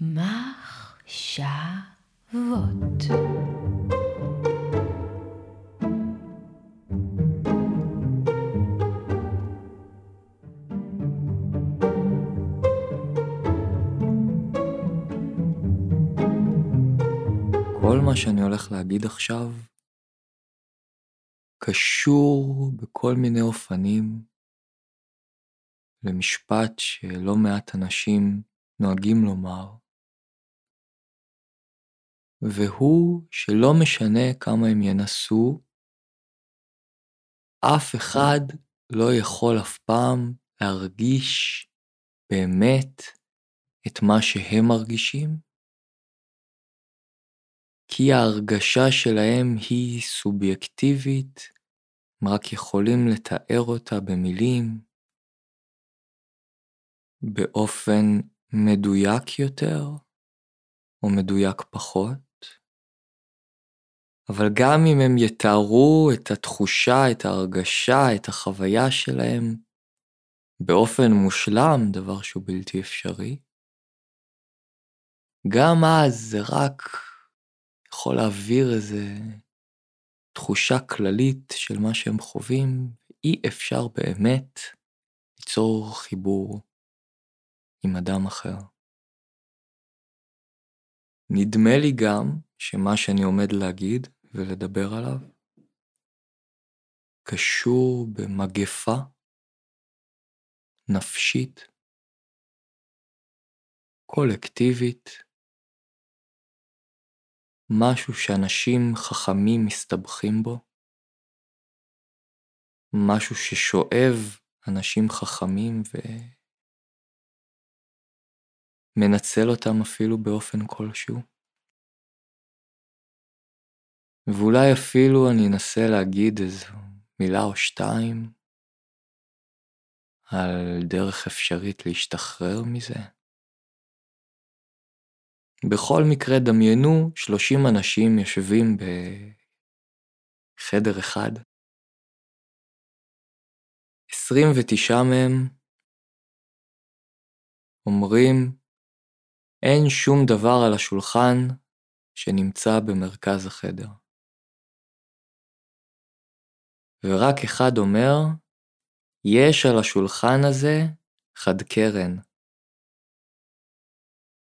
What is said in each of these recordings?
מחשבות. כל מה שאני הולך להגיד עכשיו קשור בכל מיני אופנים למשפט שלא מעט אנשים נוהגים לומר, והוא שלא משנה כמה הם ינסו, אף אחד לא יכול אף פעם להרגיש באמת את מה שהם מרגישים, כי ההרגשה שלהם היא סובייקטיבית, הם רק יכולים לתאר אותה במילים, באופן מדויק יותר או מדויק פחות. אבל גם אם הם יתארו את התחושה, את ההרגשה, את החוויה שלהם באופן מושלם, דבר שהוא בלתי אפשרי, גם אז זה רק יכול להעביר איזה תחושה כללית של מה שהם חווים, אי אפשר באמת ליצור חיבור עם אדם אחר. נדמה לי גם שמה שאני עומד להגיד ולדבר עליו קשור במגפה נפשית קולקטיבית, משהו שאנשים חכמים מסתבכים בו, משהו ששואב אנשים חכמים ומנצל אותם אפילו באופן כלשהו. ואולי אפילו אני אנסה להגיד איזו מילה או שתיים על דרך אפשרית להשתחרר מזה. בכל מקרה דמיינו 30 אנשים יושבים בחדר אחד, 29 מהם אומרים אין שום דבר על השולחן שנמצא במרכז החדר. ורק אחד אומר, יש על השולחן הזה חד קרן.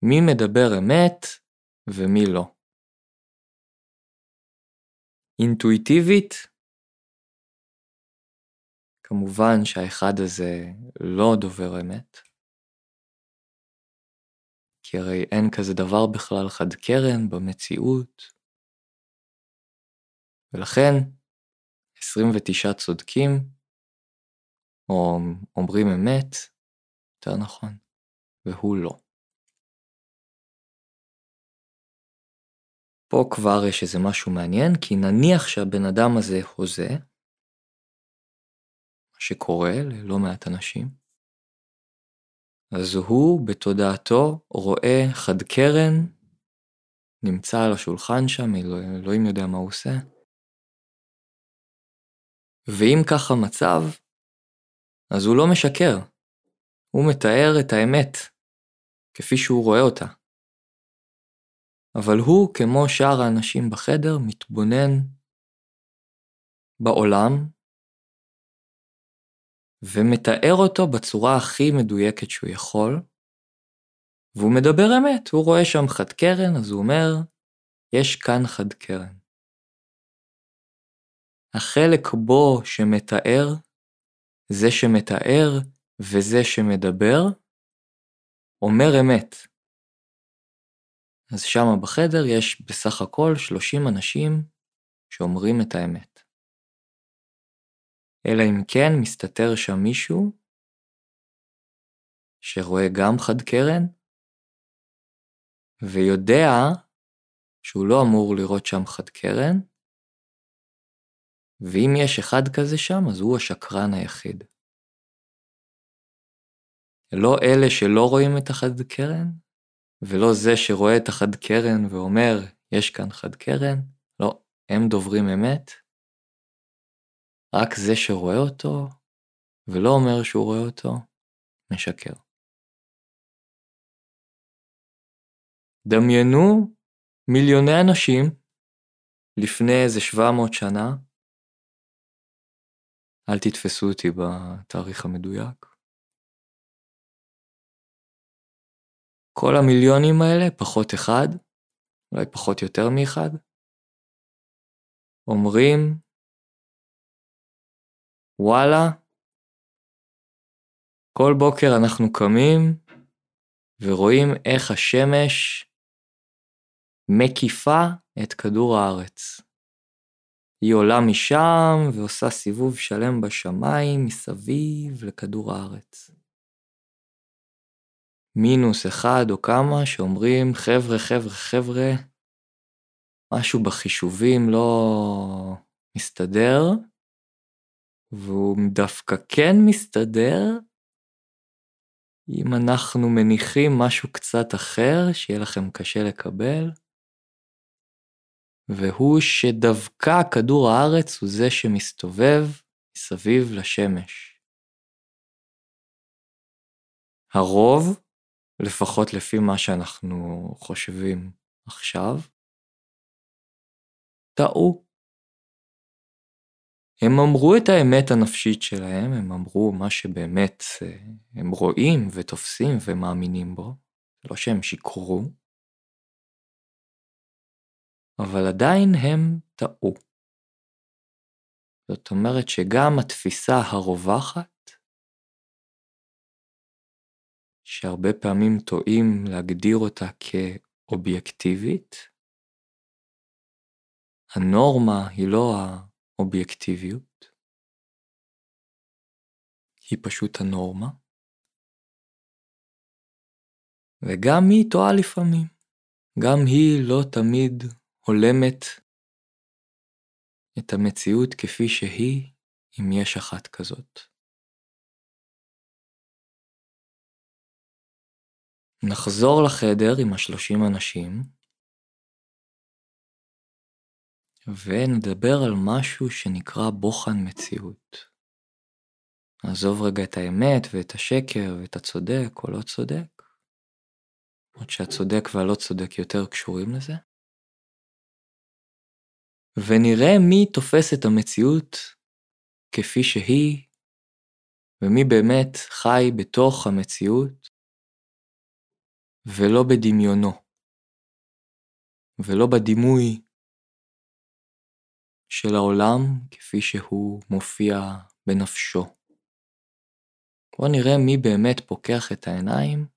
מי מדבר אמת ומי לא. אינטואיטיבית, כמובן שהאחד הזה לא דובר אמת, כי הרי אין כזה דבר בכלל חד קרן במציאות, ולכן 29 צודקים, או אומרים אמת, יותר נכון, והוא לא. פה כבר יש איזה משהו מעניין, כי נניח שהבן אדם הזה הוזה, מה שקורה ללא מעט אנשים, אז הוא בתודעתו רואה חד קרן, נמצא על השולחן שם, אלוהים יודע מה הוא עושה. ואם ככה מצב, אז הוא לא משקר, הוא מתאר את האמת, כפי שהוא רואה אותה. אבל הוא, כמו שאר האנשים בחדר, מתבונן בעולם ומתאר אותו בצורה הכי מדויקת שהוא יכול, והוא מדבר אמת, הוא רואה שם חד קרן, אז הוא אומר, יש כאן חד קרן. החלק בו שמתאר, זה שמתאר וזה שמדבר, אומר אמת. אז שמה בחדר יש בסך הכל 30 אנשים שאומרים את האמת. אלא אם כן מסתתר שם מישהו שרואה גם חד קרן ויודע שהוא לא אמור לראות שם חד קרן, ואם יש אחד כזה שם אז הוא השקרן היחיד. לא אלה שלא רואים את החד קרן, ולא זה שרואה את החד קרן ואומר, יש כאן חד קרן, לא, הם דוברים אמת. רק זה שרואה אותו, ולא אומר שהוא רואה אותו, משקר. דמיינו מיליוני אנשים לפני איזה 700 שנה, אל תתפסו אותי בתאריך המדויק. כל המיליונים האלה, פחות אחד, אולי פחות יותר מאחד, אומרים, וואלה, כל בוקר אנחנו קמים ורואים איך השמש מקיפה את כדור הארץ. היא עולה משם ועושה סיבוב שלם בשמיים מסביב לכדור הארץ. מינוס אחד או כמה שאומרים חבר'ה חבר'ה חבר'ה משהו בחישובים לא מסתדר והוא דווקא כן מסתדר אם אנחנו מניחים משהו קצת אחר שיהיה לכם קשה לקבל, והוא שדווקא כדור הארץ הוא זה שמסתובב מסביב לשמש. הרוב, לפחות לפי מה שאנחנו חושבים עכשיו, טעו. הם אמרו את האמת הנפשית שלהם, הם אמרו מה שבאמת אה, הם רואים ותופסים ומאמינים בו, לא שהם שיקרו, אבל עדיין הם טעו. זאת אומרת שגם התפיסה הרווחת, שהרבה פעמים טועים להגדיר אותה כאובייקטיבית, הנורמה היא לא אובייקטיביות, היא פשוט הנורמה, וגם היא טועה לפעמים, גם היא לא תמיד הולמת את המציאות כפי שהיא, אם יש אחת כזאת. נחזור לחדר עם השלושים אנשים, ונדבר על משהו שנקרא בוחן מציאות. נעזוב רגע את האמת ואת השקר ואת הצודק או לא צודק, עוד שהצודק והלא צודק יותר קשורים לזה, ונראה מי תופס את המציאות כפי שהיא, ומי באמת חי בתוך המציאות, ולא בדמיונו, ולא בדימוי של העולם כפי שהוא מופיע בנפשו. בואו נראה מי באמת פוקח את העיניים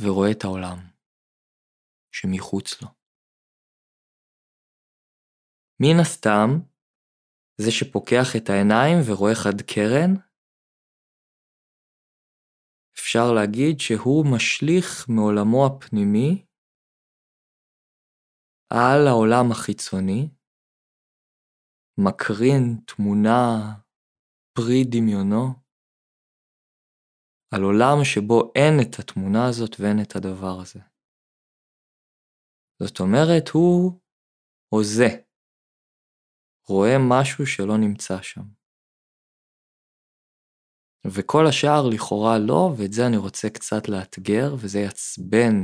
ורואה את העולם שמחוץ לו. מן הסתם, זה שפוקח את העיניים ורואה חד קרן, אפשר להגיד שהוא משליך מעולמו הפנימי על העולם החיצוני, מקרין תמונה פרי דמיונו על עולם שבו אין את התמונה הזאת ואין את הדבר הזה. זאת אומרת, הוא הוזה, רואה משהו שלא נמצא שם. וכל השאר לכאורה לא, ואת זה אני רוצה קצת לאתגר, וזה יעצבן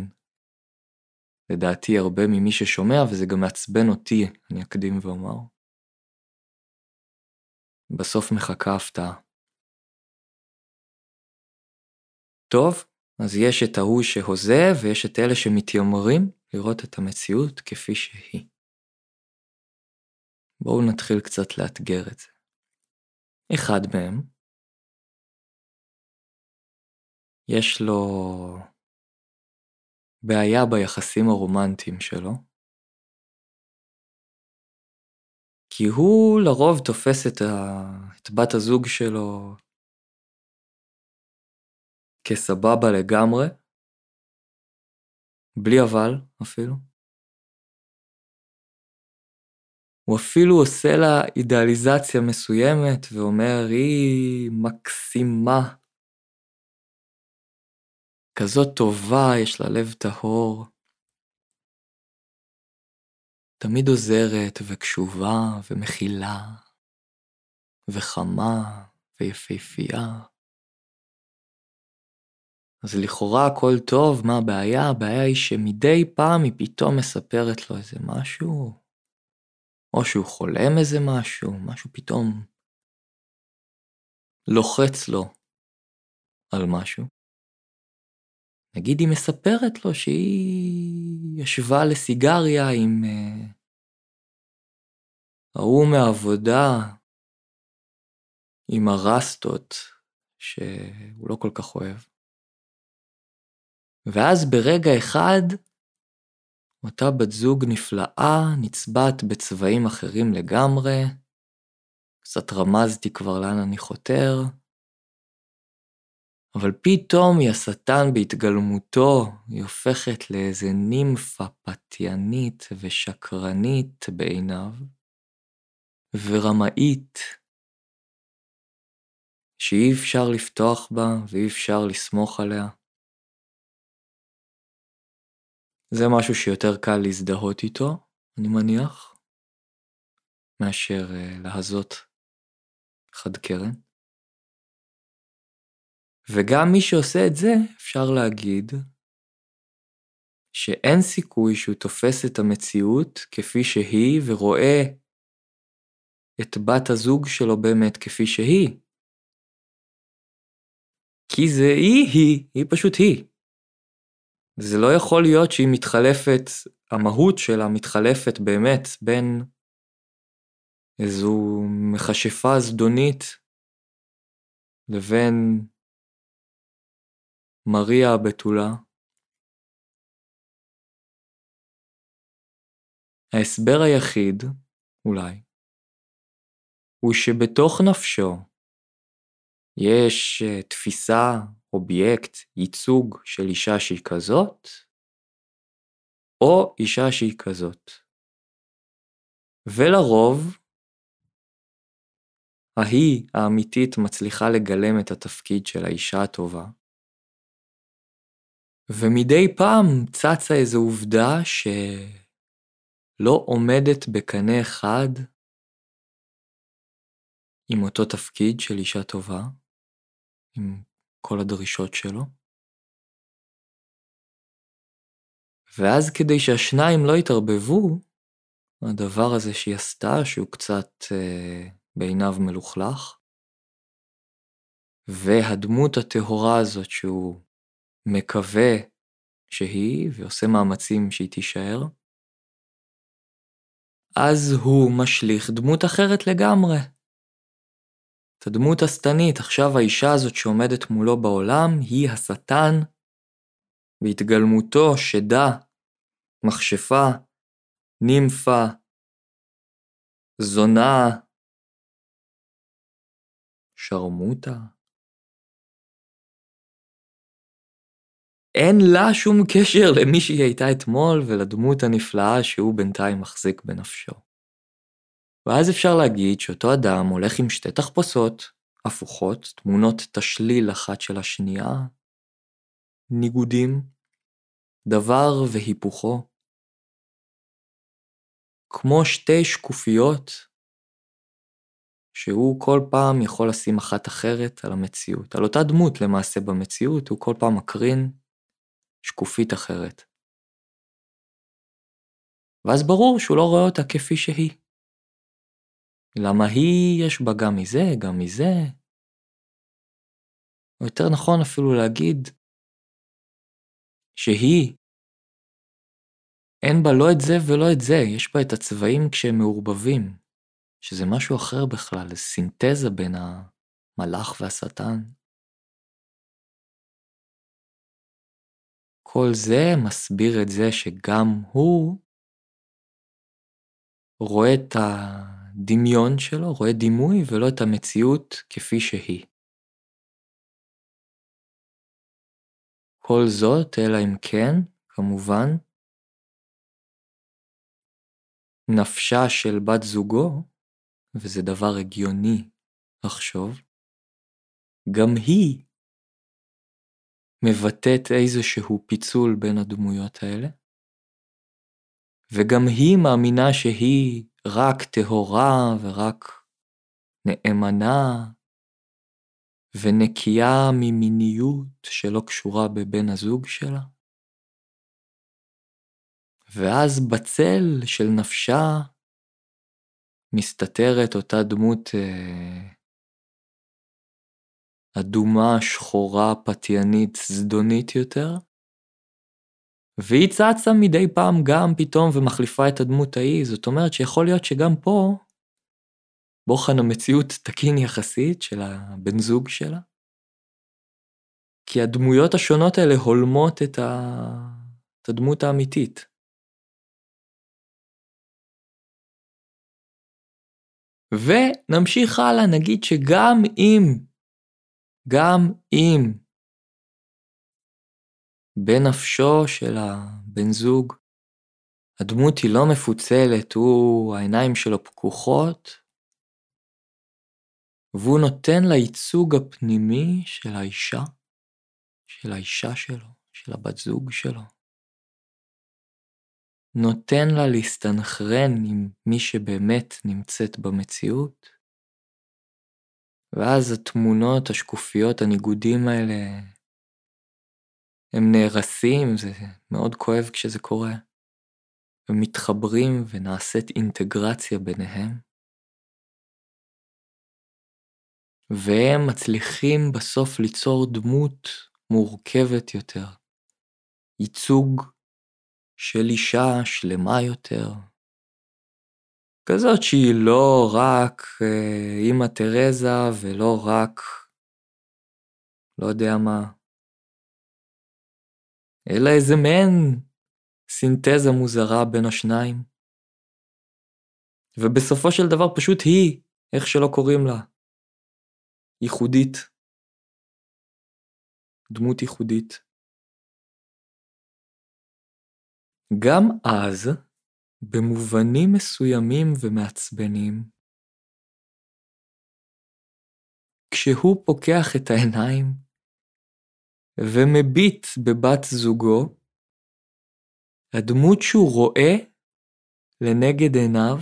לדעתי הרבה ממי ששומע, וזה גם מעצבן אותי, אני אקדים ואומר. בסוף מחכה הפתעה. טוב, אז יש את ההוא שהוזה ויש את אלה שמתיימרים לראות את המציאות כפי שהיא. בואו נתחיל קצת לאתגר את זה. אחד מהם, יש לו בעיה ביחסים הרומנטיים שלו, כי הוא לרוב תופס את, ה... את בת הזוג שלו כסבבה לגמרי, בלי אבל אפילו. הוא אפילו עושה לה אידאליזציה מסוימת ואומר, היא מקסימה. כזאת טובה, יש לה לב טהור. תמיד עוזרת וקשובה ומכילה וחמה ויפהפייה. אז לכאורה הכל טוב, מה הבעיה? הבעיה היא שמדי פעם היא פתאום מספרת לו איזה משהו, או שהוא חולם איזה משהו, משהו פתאום לוחץ לו על משהו. נגיד היא מספרת לו שהיא ישבה לסיגריה עם uh, ההוא מהעבודה, עם הרסטות, שהוא לא כל כך אוהב. ואז ברגע אחד, אותה בת זוג נפלאה נצבעת בצבעים אחרים לגמרי, קצת רמזתי כבר לאן אני חותר, אבל פתאום היא השטן בהתגלמותו, היא הופכת לאיזה נימפה פתיינית ושקרנית בעיניו, ורמאית, שאי אפשר לפתוח בה ואי אפשר לסמוך עליה. זה משהו שיותר קל להזדהות איתו, אני מניח, מאשר uh, להזות חד קרן. וגם מי שעושה את זה, אפשר להגיד שאין סיכוי שהוא תופס את המציאות כפי שהיא ורואה את בת הזוג שלו באמת כפי שהיא. כי זה היא-היא, היא פשוט היא. זה לא יכול להיות שהיא מתחלפת, המהות שלה מתחלפת באמת בין איזו מכשפה זדונית לבין מריה הבתולה. ההסבר היחיד, אולי, הוא שבתוך נפשו יש אה, תפיסה, אובייקט, ייצוג של אישה שהיא כזאת, או אישה שהיא כזאת. ולרוב, ההיא האמיתית מצליחה לגלם את התפקיד של האישה הטובה, ומדי פעם צצה איזו עובדה שלא עומדת בקנה אחד עם אותו תפקיד של אישה טובה, עם כל הדרישות שלו. ואז כדי שהשניים לא יתערבבו, הדבר הזה שהיא עשתה, שהוא קצת אה, בעיניו מלוכלך, והדמות הטהורה הזאת שהוא מקווה שהיא, ועושה מאמצים שהיא תישאר, אז הוא משליך דמות אחרת לגמרי. את הדמות השטנית, עכשיו האישה הזאת שעומדת מולו בעולם היא השטן, בהתגלמותו שדה, מכשפה, נימפה, זונה, שרמוטה. אין לה שום קשר למי שהיא הייתה אתמול ולדמות הנפלאה שהוא בינתיים מחזיק בנפשו. ואז אפשר להגיד שאותו אדם הולך עם שתי תחפושות הפוכות, תמונות תשליל אחת של השנייה, ניגודים, דבר והיפוכו, כמו שתי שקופיות שהוא כל פעם יכול לשים אחת אחרת על המציאות. על אותה דמות למעשה במציאות, הוא כל פעם מקרין שקופית אחרת. ואז ברור שהוא לא רואה אותה כפי שהיא. למה היא יש בה גם מזה, גם מזה. או יותר נכון אפילו להגיד שהיא, אין בה לא את זה ולא את זה, יש בה את הצבעים כשהם מעורבבים, שזה משהו אחר בכלל, סינתזה בין המלאך והשטן. כל זה מסביר את זה שגם הוא רואה את הדמיון שלו, רואה דימוי ולא את המציאות כפי שהיא. כל זאת, אלא אם כן, כמובן, נפשה של בת זוגו, וזה דבר הגיוני לחשוב, גם היא מבטאת איזשהו פיצול בין הדמויות האלה, וגם היא מאמינה שהיא רק טהורה ורק נאמנה ונקייה ממיניות שלא קשורה בבן הזוג שלה. ואז בצל של נפשה מסתתרת אותה דמות אה, אדומה, שחורה, פתיינית, זדונית יותר, והיא צצה מדי פעם גם פתאום ומחליפה את הדמות ההיא, זאת אומרת שיכול להיות שגם פה בוחן המציאות תקין יחסית של הבן זוג שלה, כי הדמויות השונות האלה הולמות את, ה... את הדמות האמיתית. ונמשיך הלאה, נגיד שגם אם, גם אם בנפשו של הבן זוג. הדמות היא לא מפוצלת, הוא, העיניים שלו פקוחות, והוא נותן לייצוג הפנימי של האישה, של האישה שלו, של הבת זוג שלו. נותן לה להסתנכרן עם מי שבאמת נמצאת במציאות, ואז התמונות השקופיות, הניגודים האלה, הם נהרסים, זה מאוד כואב כשזה קורה, ומתחברים ונעשית אינטגרציה ביניהם, והם מצליחים בסוף ליצור דמות מורכבת יותר, ייצוג של אישה שלמה יותר, כזאת שהיא לא רק אה, אימא תרזה ולא רק לא יודע מה, אלא איזה מעין סינתזה מוזרה בין השניים. ובסופו של דבר פשוט היא, איך שלא קוראים לה, ייחודית. דמות ייחודית. גם אז, במובנים מסוימים ומעצבנים, כשהוא פוקח את העיניים ומביט בבת זוגו, הדמות שהוא רואה לנגד עיניו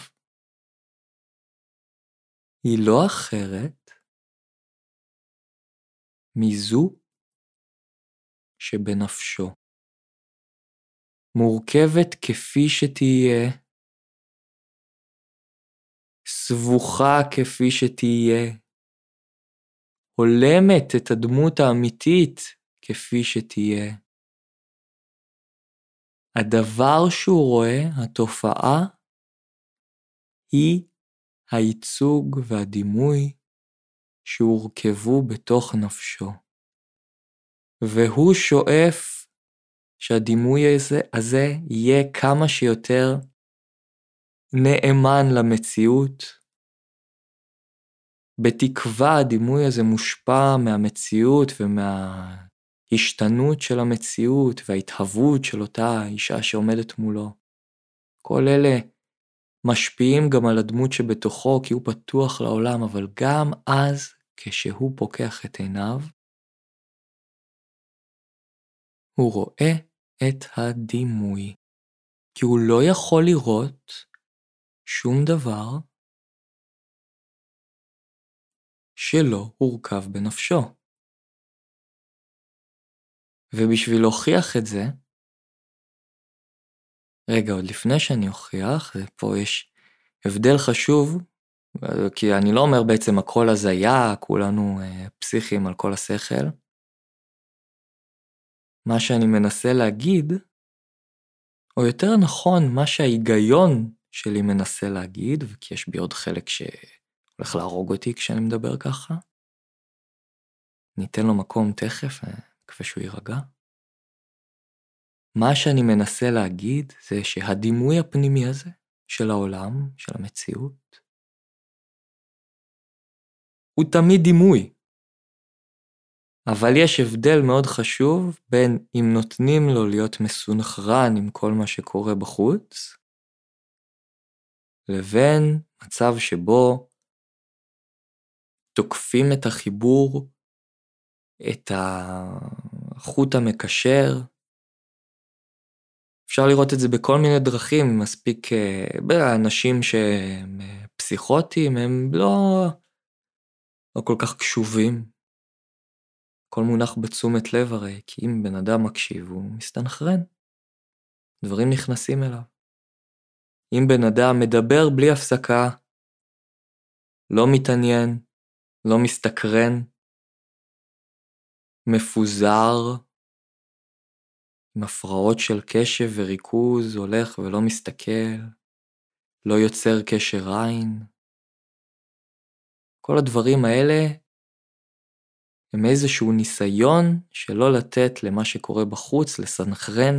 היא לא אחרת מזו שבנפשו. מורכבת כפי שתהיה, סבוכה כפי שתהיה, הולמת את הדמות האמיתית כפי שתהיה. הדבר שהוא רואה, התופעה, היא הייצוג והדימוי שהורכבו בתוך נפשו. והוא שואף שהדימוי הזה, הזה יהיה כמה שיותר נאמן למציאות. בתקווה הדימוי הזה מושפע מהמציאות ומההשתנות של המציאות וההתהוות של אותה אישה שעומדת מולו. כל אלה משפיעים גם על הדמות שבתוכו כי הוא פתוח לעולם, אבל גם אז, כשהוא פוקח את עיניו, הוא רואה את הדימוי, כי הוא לא יכול לראות שום דבר שלא הורכב בנפשו. ובשביל להוכיח את זה, רגע, עוד לפני שאני אוכיח, פה יש הבדל חשוב, כי אני לא אומר בעצם הכל הזיה, כולנו אה, פסיכים על כל השכל, מה שאני מנסה להגיד, או יותר נכון, מה שההיגיון שלי מנסה להגיד, וכי יש בי עוד חלק שהולך להרוג אותי כשאני מדבר ככה, ניתן לו מקום תכף, אה, מקווה שהוא יירגע. מה שאני מנסה להגיד זה שהדימוי הפנימי הזה של העולם, של המציאות, הוא תמיד דימוי. אבל יש הבדל מאוד חשוב בין אם נותנים לו להיות מסונכרן עם כל מה שקורה בחוץ, לבין מצב שבו תוקפים את החיבור, את החוט המקשר. אפשר לראות את זה בכל מיני דרכים, מספיק, אה, אנשים שהם אה, פסיכוטיים, הם לא, לא כל כך קשובים הכל מונח בתשומת לב הרי, כי אם בן אדם מקשיב הוא מסתנכרן. דברים נכנסים אליו. אם בן אדם מדבר בלי הפסקה, לא מתעניין, לא מסתקרן, מפוזר, עם הפרעות של קשב וריכוז, הולך ולא מסתכל, לא יוצר קשר עין. כל הדברים האלה הם איזשהו ניסיון שלא לתת למה שקורה בחוץ לסנכרן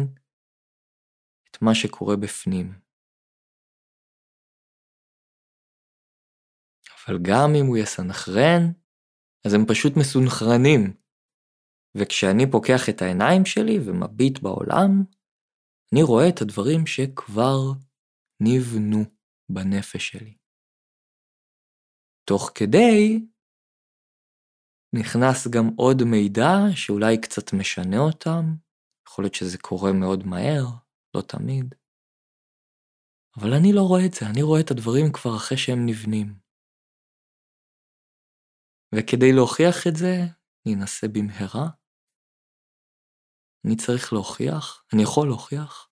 את מה שקורה בפנים. אבל גם אם הוא יסנכרן, אז הם פשוט מסונכרנים. וכשאני פוקח את העיניים שלי ומביט בעולם, אני רואה את הדברים שכבר נבנו בנפש שלי. תוך כדי נכנס גם עוד מידע שאולי קצת משנה אותם, יכול להיות שזה קורה מאוד מהר, לא תמיד. אבל אני לא רואה את זה, אני רואה את הדברים כבר אחרי שהם נבנים. וכדי להוכיח את זה, אנסה במהרה. אני צריך להוכיח, אני יכול להוכיח,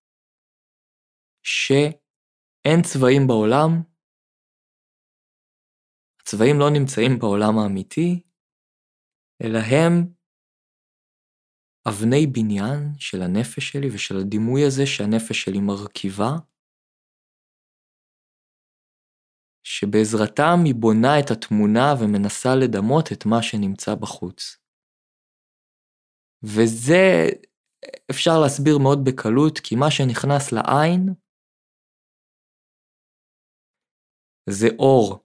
שאין צבעים בעולם, הצבעים לא נמצאים בעולם האמיתי, אלא הם אבני בניין של הנפש שלי ושל הדימוי הזה שהנפש שלי מרכיבה, שבעזרתם היא בונה את התמונה ומנסה לדמות את מה שנמצא בחוץ. וזה אפשר להסביר מאוד בקלות, כי מה שנכנס לעין זה אור.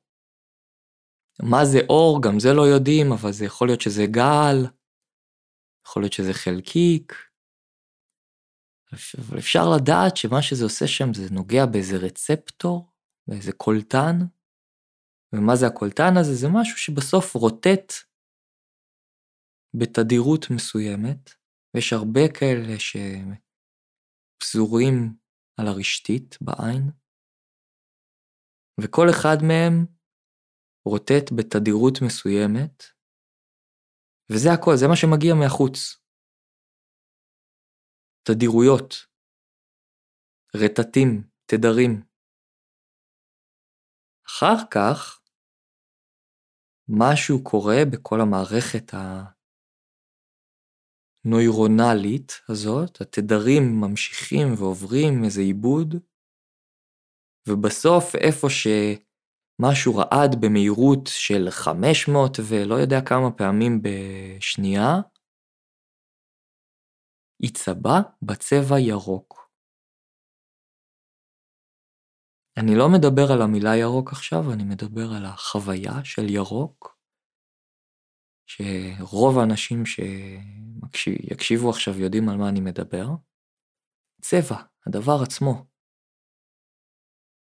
מה זה אור? גם זה לא יודעים, אבל זה יכול להיות שזה גל, יכול להיות שזה חלקיק. אבל אפשר לדעת שמה שזה עושה שם זה נוגע באיזה רצפטור, באיזה קולטן, ומה זה הקולטן הזה? זה משהו שבסוף רוטט בתדירות מסוימת, ויש הרבה כאלה שפזורים על הרשתית בעין, וכל אחד מהם רוטט בתדירות מסוימת, וזה הכל, זה מה שמגיע מהחוץ. תדירויות, רטטים, תדרים. אחר כך, משהו קורה בכל המערכת הנוירונלית הזאת, התדרים ממשיכים ועוברים איזה עיבוד, ובסוף איפה ש... משהו רעד במהירות של 500 ולא יודע כמה פעמים בשנייה, יצבע בצבע ירוק. אני לא מדבר על המילה ירוק עכשיו, אני מדבר על החוויה של ירוק, שרוב האנשים שיקשיבו עכשיו יודעים על מה אני מדבר. צבע, הדבר עצמו.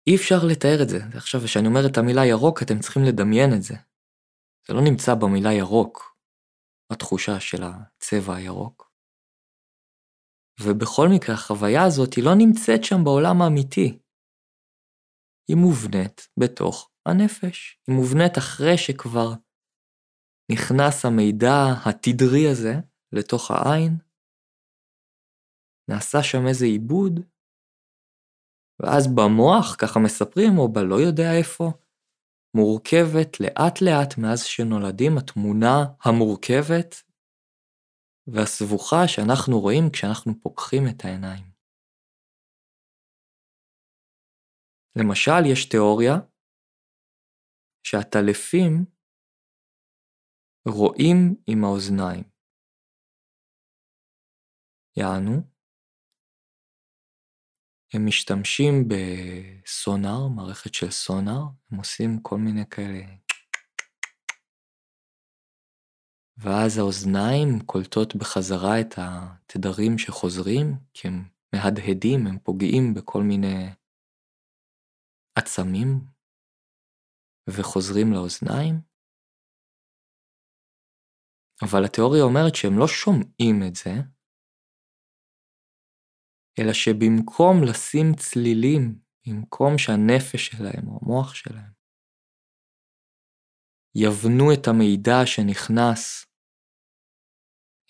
אי אפשר לתאר את זה. עכשיו, כשאני אומר את המילה ירוק, אתם צריכים לדמיין את זה. זה לא נמצא במילה ירוק, התחושה של הצבע הירוק. ובכל מקרה, החוויה הזאת היא לא נמצאת שם בעולם האמיתי. היא מובנית בתוך הנפש. היא מובנית אחרי שכבר נכנס המידע התדרי הזה לתוך העין, נעשה שם איזה עיבוד, ואז במוח, ככה מספרים, או בלא יודע איפה, מורכבת לאט לאט מאז שנולדים התמונה המורכבת והסבוכה שאנחנו רואים כשאנחנו פוקחים את העיניים. למשל, יש תיאוריה שהטלפים רואים עם האוזניים. יענו, הם משתמשים בסונאר, מערכת של סונאר, הם עושים כל מיני כאלה ואז האוזניים קולטות בחזרה את התדרים שחוזרים, כי הם מהדהדים, הם פוגעים בכל מיני עצמים וחוזרים לאוזניים. אבל התיאוריה אומרת שהם לא שומעים את זה, אלא שבמקום לשים צלילים, במקום שהנפש שלהם או המוח שלהם יבנו את המידע שנכנס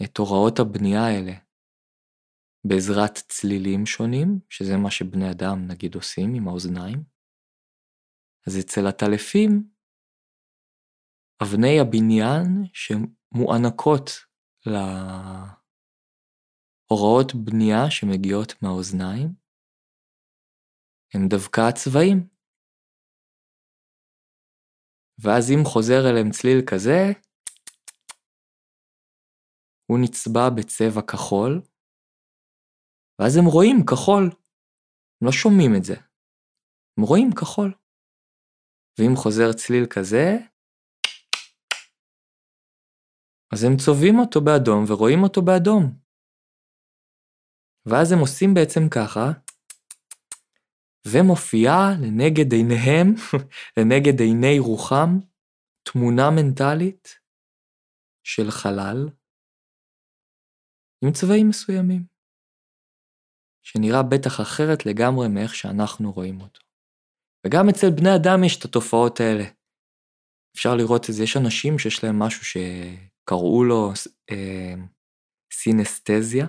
את הוראות הבנייה האלה בעזרת צלילים שונים, שזה מה שבני אדם נגיד עושים עם האוזניים. אז אצל הטלפים, אבני הבניין שמוענקות להוראות בנייה שמגיעות מהאוזניים, הם דווקא הצבעים. ואז אם חוזר אליהם צליל כזה, הוא נצבע בצבע כחול, ואז הם רואים כחול. הם לא שומעים את זה. הם רואים כחול. ואם חוזר צליל כזה, אז הם צובעים אותו באדום ורואים אותו באדום. ואז הם עושים בעצם ככה, ומופיעה לנגד עיניהם, לנגד עיני רוחם, תמונה מנטלית של חלל עם צבעים מסוימים, שנראה בטח אחרת לגמרי מאיך שאנחנו רואים אותו. וגם אצל בני אדם יש את התופעות האלה. אפשר לראות את זה, יש אנשים שיש להם משהו שקראו לו אה, סינסטזיה,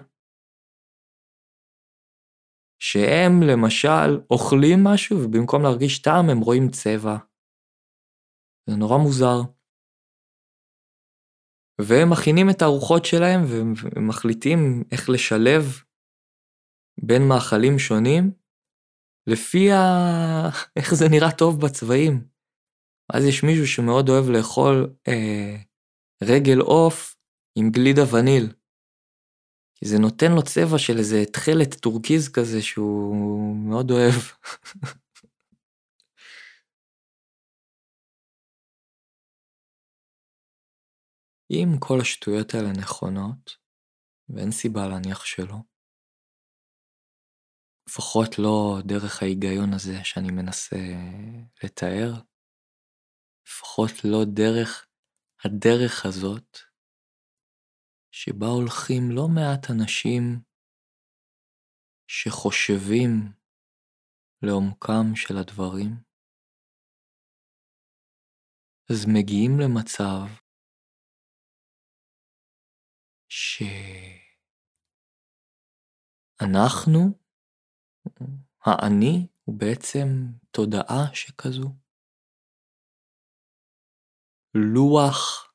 שהם למשל אוכלים משהו ובמקום להרגיש טעם הם רואים צבע. זה נורא מוזר. והם מכינים את הארוחות שלהם ומחליטים איך לשלב בין מאכלים שונים לפי ה... איך זה נראה טוב בצבעים. אז יש מישהו שמאוד אוהב לאכול אה, רגל עוף עם גלידה וניל. כי זה נותן לו צבע של איזה תכלת טורקיז כזה שהוא מאוד אוהב. אם כל השטויות האלה נכונות, ואין סיבה להניח שלא, לפחות לא דרך ההיגיון הזה שאני מנסה לתאר, לפחות לא דרך הדרך הזאת, שבה הולכים לא מעט אנשים שחושבים לעומקם של הדברים, אז מגיעים למצב שאנחנו, האני, הוא בעצם תודעה שכזו. לוח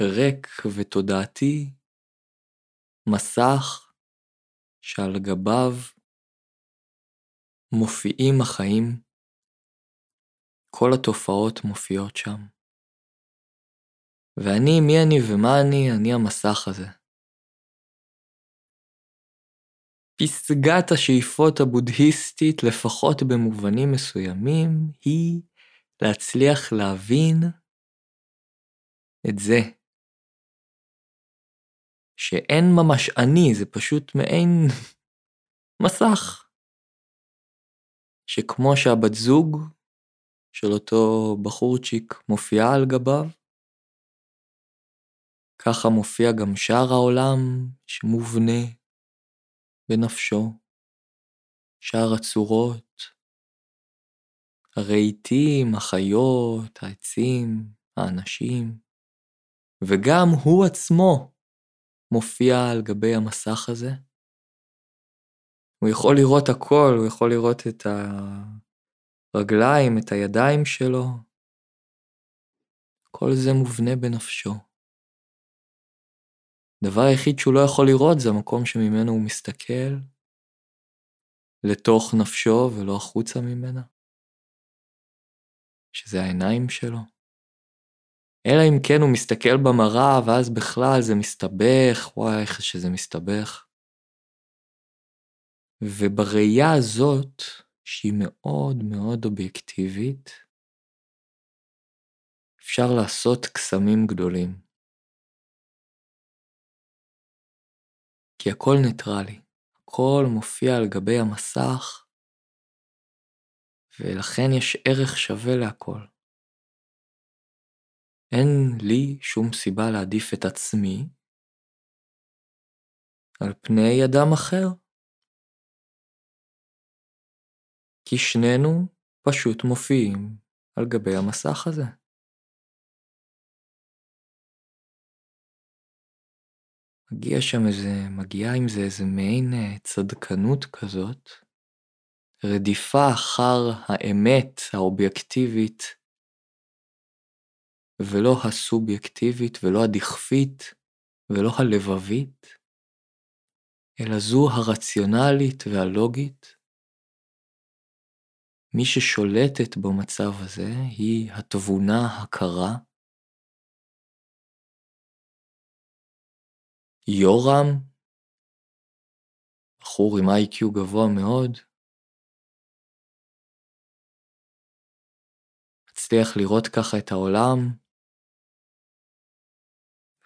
ריק ותודעתי, מסך שעל גביו מופיעים החיים, כל התופעות מופיעות שם. ואני, מי אני ומה אני? אני המסך הזה. פסגת השאיפות הבודהיסטית, לפחות במובנים מסוימים, היא להצליח להבין את זה. שאין ממש אני, זה פשוט מעין מסך. שכמו שהבת זוג של אותו בחורצ'יק מופיעה על גביו, ככה מופיע גם שאר העולם שמובנה בנפשו, שאר הצורות, הרהיטים, החיות, העצים, האנשים, וגם הוא עצמו מופיע על גבי המסך הזה. הוא יכול לראות הכל, הוא יכול לראות את הרגליים, את הידיים שלו. כל זה מובנה בנפשו. הדבר היחיד שהוא לא יכול לראות זה המקום שממנו הוא מסתכל, לתוך נפשו ולא החוצה ממנה, שזה העיניים שלו. אלא אם כן הוא מסתכל במראה ואז בכלל זה מסתבך, וואי איך שזה מסתבך. ובראייה הזאת, שהיא מאוד מאוד אובייקטיבית, אפשר לעשות קסמים גדולים. כי הכל ניטרלי, הכל מופיע על גבי המסך, ולכן יש ערך שווה להכל. אין לי שום סיבה להעדיף את עצמי על פני אדם אחר. כי שנינו פשוט מופיעים על גבי המסך הזה. מגיע שם איזה, מגיעה עם זה איזה מעין אה, צדקנות כזאת, רדיפה אחר האמת האובייקטיבית, ולא הסובייקטיבית, ולא הדכפית, ולא הלבבית, אלא זו הרציונלית והלוגית. מי ששולטת במצב הזה היא התבונה הקרה. יורם, בחור עם איי-קיו גבוה מאוד, מצליח לראות ככה את העולם,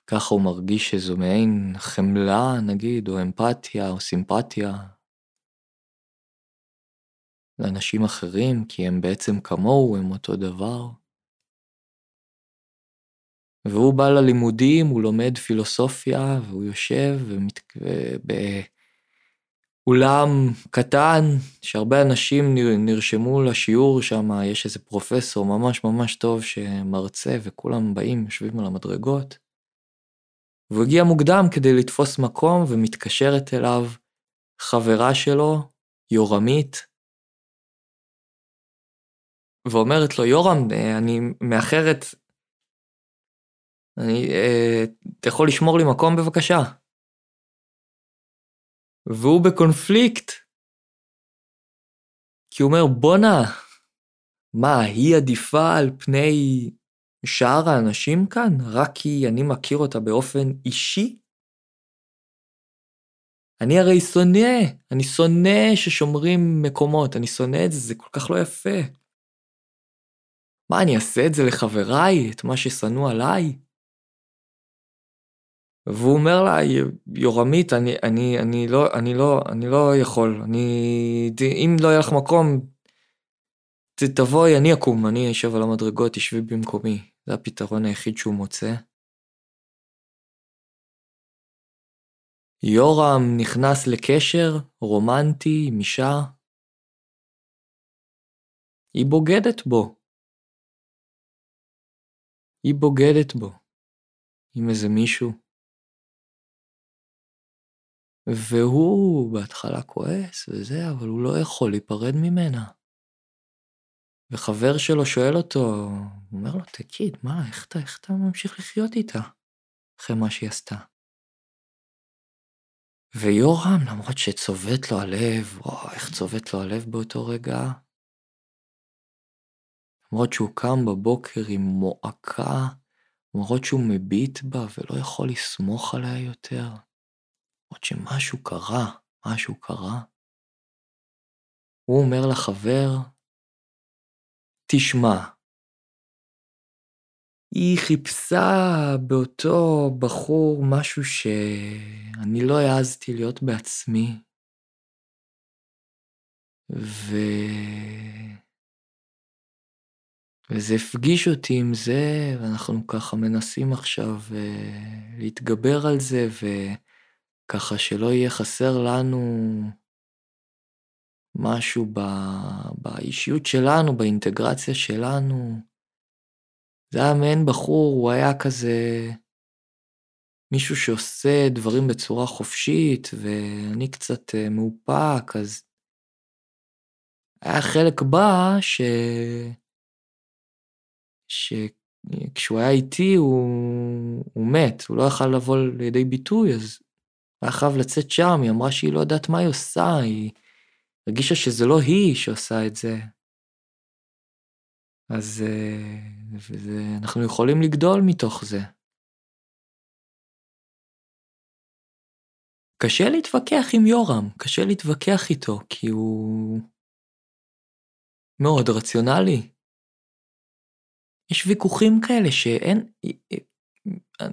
ככה הוא מרגיש שזו מעין חמלה נגיד, או אמפתיה, או סימפתיה. לאנשים אחרים, כי הם בעצם כמוהו, הם אותו דבר. והוא בא ללימודים, הוא לומד פילוסופיה, והוא יושב ומת... באולם קטן, שהרבה אנשים נרשמו לשיעור שם, יש איזה פרופסור ממש ממש טוב שמרצה, וכולם באים, יושבים על המדרגות. והוא הגיע מוקדם כדי לתפוס מקום ומתקשרת אליו חברה שלו, יורמית, ואומרת לו, יורם, אה, אני מאחרת, אני, אה, אתה יכול לשמור לי מקום בבקשה? והוא בקונפליקט, כי הוא אומר, בואנה, מה, היא עדיפה על פני שאר האנשים כאן רק כי אני מכיר אותה באופן אישי? אני הרי שונא, אני שונא ששומרים מקומות, אני שונא את זה, זה כל כך לא יפה. מה, אני אעשה את זה לחבריי, את מה ששנוא עליי? והוא אומר לה, יורמית, אני, אני, אני, לא, אני, לא, אני לא יכול, אני, אם לא יהיה לך מקום, תבואי, אני אקום, אני אשב על המדרגות, תשבי במקומי. זה הפתרון היחיד שהוא מוצא. יורם נכנס לקשר רומנטי עם אישה. היא בוגדת בו. היא בוגדת בו. עם איזה מישהו. והוא בהתחלה כועס וזה, אבל הוא לא יכול להיפרד ממנה. וחבר שלו שואל אותו, הוא אומר לו, תגיד, מה, איך אתה, איך אתה ממשיך לחיות איתה? אחרי מה שהיא עשתה. ויורם, למרות שצובט לו הלב, וואו, איך צובט לו הלב באותו רגע, למרות שהוא קם בבוקר עם מועקה, למרות שהוא מביט בה ולא יכול לסמוך עליה יותר, למרות שמשהו קרה, משהו קרה, הוא אומר לחבר, תשמע, היא חיפשה באותו בחור משהו שאני לא העזתי להיות בעצמי. ו... וזה הפגיש אותי עם זה, ואנחנו ככה מנסים עכשיו uh, להתגבר על זה, וככה שלא יהיה חסר לנו משהו ב, באישיות שלנו, באינטגרציה שלנו. זה היה מעין בחור, הוא היה כזה מישהו שעושה דברים בצורה חופשית, ואני קצת אה, מאופק, אז היה חלק בה ש... שכשהוא היה איתי הוא, הוא מת, הוא לא יכל לבוא לידי ביטוי, אז היה חייב לצאת שם, היא אמרה שהיא לא יודעת מה היא עושה, היא... הרגישה שזה לא היא שעושה את זה. אז אה, וזה, אנחנו יכולים לגדול מתוך זה. קשה להתווכח עם יורם, קשה להתווכח איתו, כי הוא מאוד רציונלי. יש ויכוחים כאלה שאין,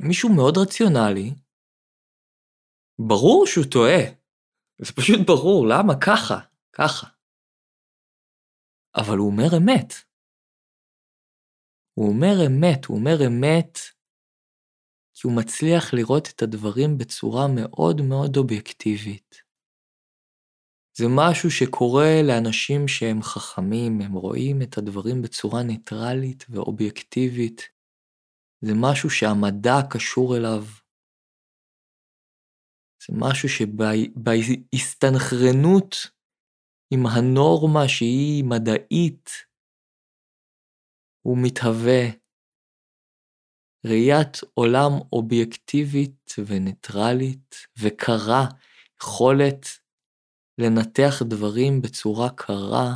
מישהו מאוד רציונלי, ברור שהוא טועה, זה פשוט ברור, למה ככה? ככה. אבל הוא אומר אמת. הוא אומר אמת, הוא אומר אמת כי הוא מצליח לראות את הדברים בצורה מאוד מאוד אובייקטיבית. זה משהו שקורה לאנשים שהם חכמים, הם רואים את הדברים בצורה ניטרלית ואובייקטיבית. זה משהו שהמדע קשור אליו. זה משהו שבהסתנכרנות עם הנורמה שהיא מדעית, הוא מתהווה ראיית עולם אובייקטיבית וניטרלית וקרה, יכולת לנתח דברים בצורה קרה,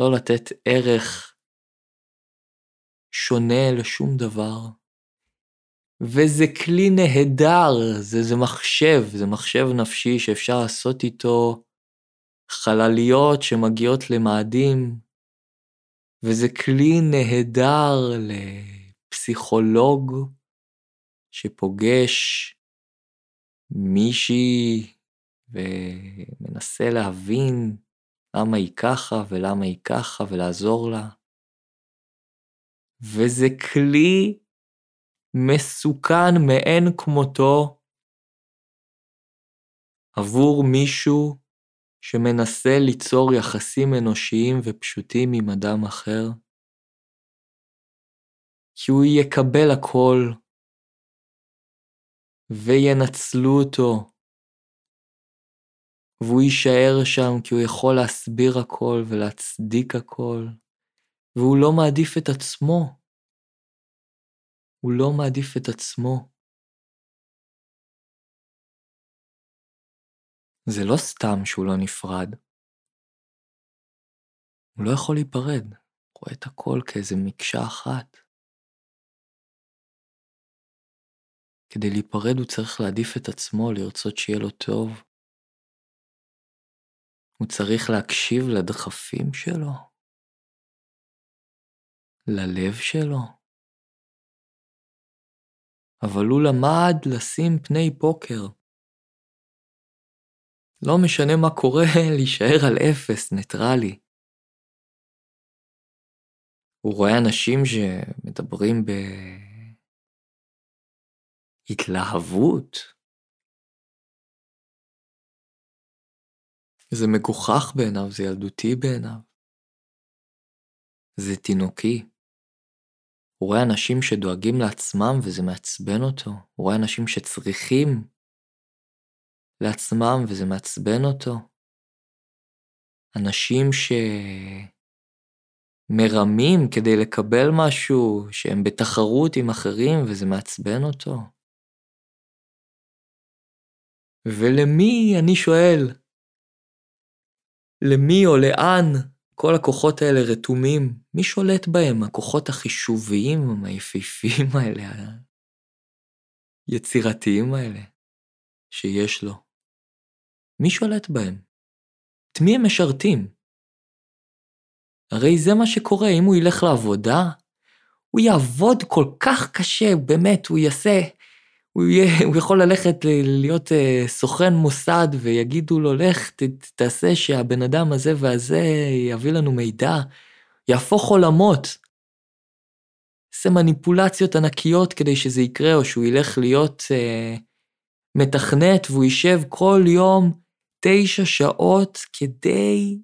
לא לתת ערך שונה לשום דבר. וזה כלי נהדר, זה, זה מחשב, זה מחשב נפשי שאפשר לעשות איתו חלליות שמגיעות למאדים, וזה כלי נהדר לפסיכולוג שפוגש מישהי ומנסה להבין למה היא ככה ולמה היא ככה ולעזור לה. וזה כלי מסוכן מאין כמותו עבור מישהו שמנסה ליצור יחסים אנושיים ופשוטים עם אדם אחר, כי הוא יקבל הכל וינצלו אותו, והוא יישאר שם כי הוא יכול להסביר הכל ולהצדיק הכל, והוא לא מעדיף את עצמו. הוא לא מעדיף את עצמו. זה לא סתם שהוא לא נפרד. הוא לא יכול להיפרד, הוא רואה את הכל כאיזה מקשה אחת. כדי להיפרד הוא צריך להעדיף את עצמו, לרצות שיהיה לו טוב. הוא צריך להקשיב לדחפים שלו, ללב שלו. אבל הוא למד לשים פני פוקר. לא משנה מה קורה, להישאר על אפס, ניטרלי. הוא רואה אנשים שמדברים בהתלהבות. זה מגוחך בעיניו, זה ילדותי בעיניו. זה תינוקי. הוא רואה אנשים שדואגים לעצמם וזה מעצבן אותו. הוא רואה אנשים שצריכים לעצמם וזה מעצבן אותו. אנשים שמרמים כדי לקבל משהו, שהם בתחרות עם אחרים וזה מעצבן אותו. ולמי, אני שואל, למי או לאן כל הכוחות האלה רתומים? מי שולט בהם? הכוחות החישוביים, היפהפיים האלה, היצירתיים האלה, שיש לו. מי שולט בהם? את מי הם משרתים? הרי זה מה שקורה, אם הוא ילך לעבודה, הוא יעבוד כל כך קשה, באמת, הוא יעשה, הוא, יהיה, הוא יכול ללכת להיות uh, סוכן מוסד ויגידו לו, לך, ת, תעשה שהבן אדם הזה והזה יביא לנו מידע, יהפוך עולמות. עושה מניפולציות ענקיות כדי שזה יקרה, או שהוא ילך להיות uh, מתכנת והוא יישב כל יום תשע שעות כדי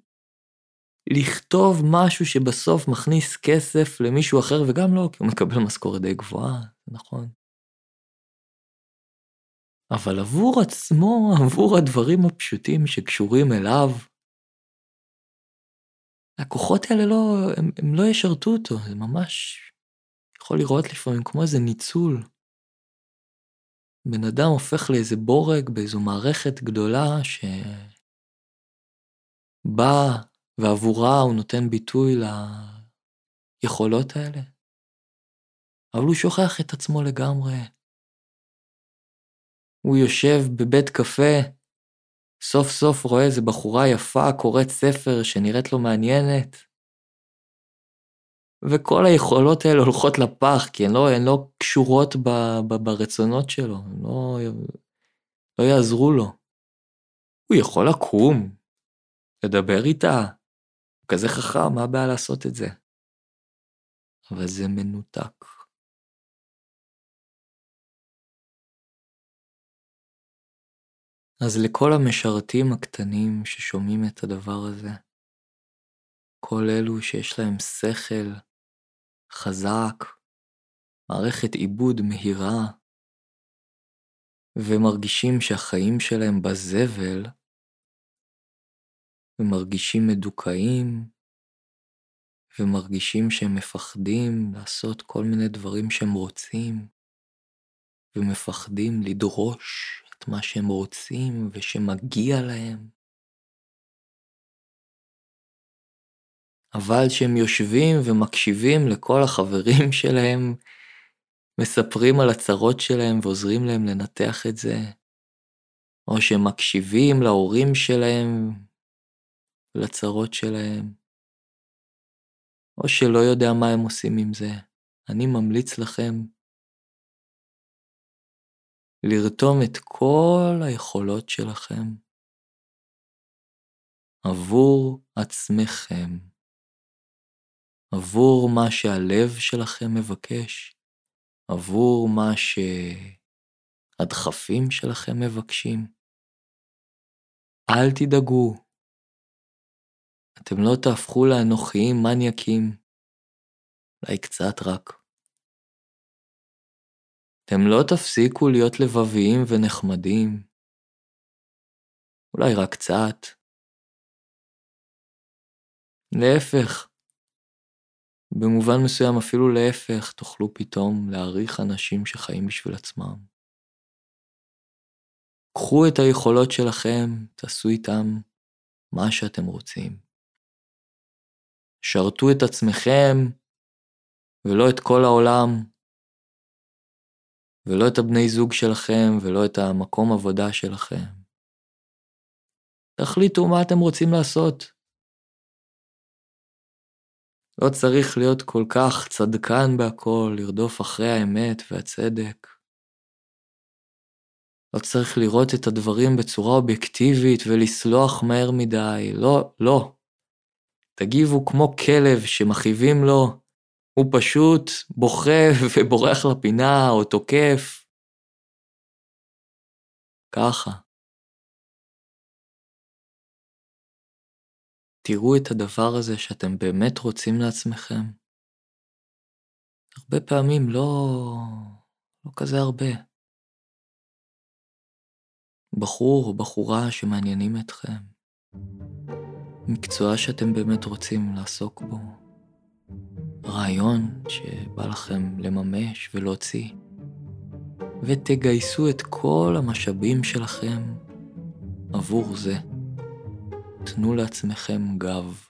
לכתוב משהו שבסוף מכניס כסף למישהו אחר, וגם לא, כי הוא מקבל משכורת די גבוהה, נכון. אבל עבור עצמו, עבור הדברים הפשוטים שקשורים אליו, הכוחות האלה לא, הם, הם לא ישרתו אותו, זה ממש יכול לראות לפעמים כמו איזה ניצול. בן אדם הופך לאיזה בורג באיזו מערכת גדולה שבאה ועבורה הוא נותן ביטוי ליכולות האלה. אבל הוא שוכח את עצמו לגמרי. הוא יושב בבית קפה, סוף סוף רואה איזה בחורה יפה קוראת ספר שנראית לו מעניינת, וכל היכולות האלה הולכות לפח, כי הן לא, הן לא קשורות ב, ב, ברצונות שלו, הן לא, לא יעזרו לו. הוא יכול לקום, לדבר איתה, הוא כזה חכם, מה הבעיה לעשות את זה? אבל זה מנותק. אז לכל המשרתים הקטנים ששומעים את הדבר הזה, כל אלו שיש להם שכל, חזק, מערכת עיבוד מהירה. ומרגישים שהחיים שלהם בזבל, ומרגישים מדוכאים, ומרגישים שהם מפחדים לעשות כל מיני דברים שהם רוצים, ומפחדים לדרוש מה שהם רוצים ושמגיע להם. אבל כשהם יושבים ומקשיבים לכל החברים שלהם, מספרים על הצרות שלהם ועוזרים להם לנתח את זה, או שהם מקשיבים להורים שלהם ולצרות שלהם, או שלא יודע מה הם עושים עם זה. אני ממליץ לכם לרתום את כל היכולות שלכם עבור עצמכם, עבור מה שהלב שלכם מבקש, עבור מה שהדחפים שלכם מבקשים. אל תדאגו, אתם לא תהפכו לאנוכיים מניאקים, אולי קצת רק. אתם לא תפסיקו להיות לבביים ונחמדים, אולי רק קצת. להפך, במובן מסוים אפילו להפך, תוכלו פתאום להעריך אנשים שחיים בשביל עצמם. קחו את היכולות שלכם, תעשו איתם מה שאתם רוצים. שרתו את עצמכם ולא את כל העולם, ולא את הבני זוג שלכם ולא את המקום עבודה שלכם. תחליטו מה אתם רוצים לעשות. לא צריך להיות כל כך צדקן בהכל, לרדוף אחרי האמת והצדק. לא צריך לראות את הדברים בצורה אובייקטיבית ולסלוח מהר מדי, לא, לא. תגיבו כמו כלב שמכאיבים לו, הוא פשוט בוכה ובורח לפינה או תוקף. ככה. תראו את הדבר הזה שאתם באמת רוצים לעצמכם. הרבה פעמים לא, לא כזה הרבה. בחור או בחורה שמעניינים אתכם. מקצוע שאתם באמת רוצים לעסוק בו. רעיון שבא לכם לממש ולהוציא. ותגייסו את כל המשאבים שלכם עבור זה. תנו לעצמכם גב.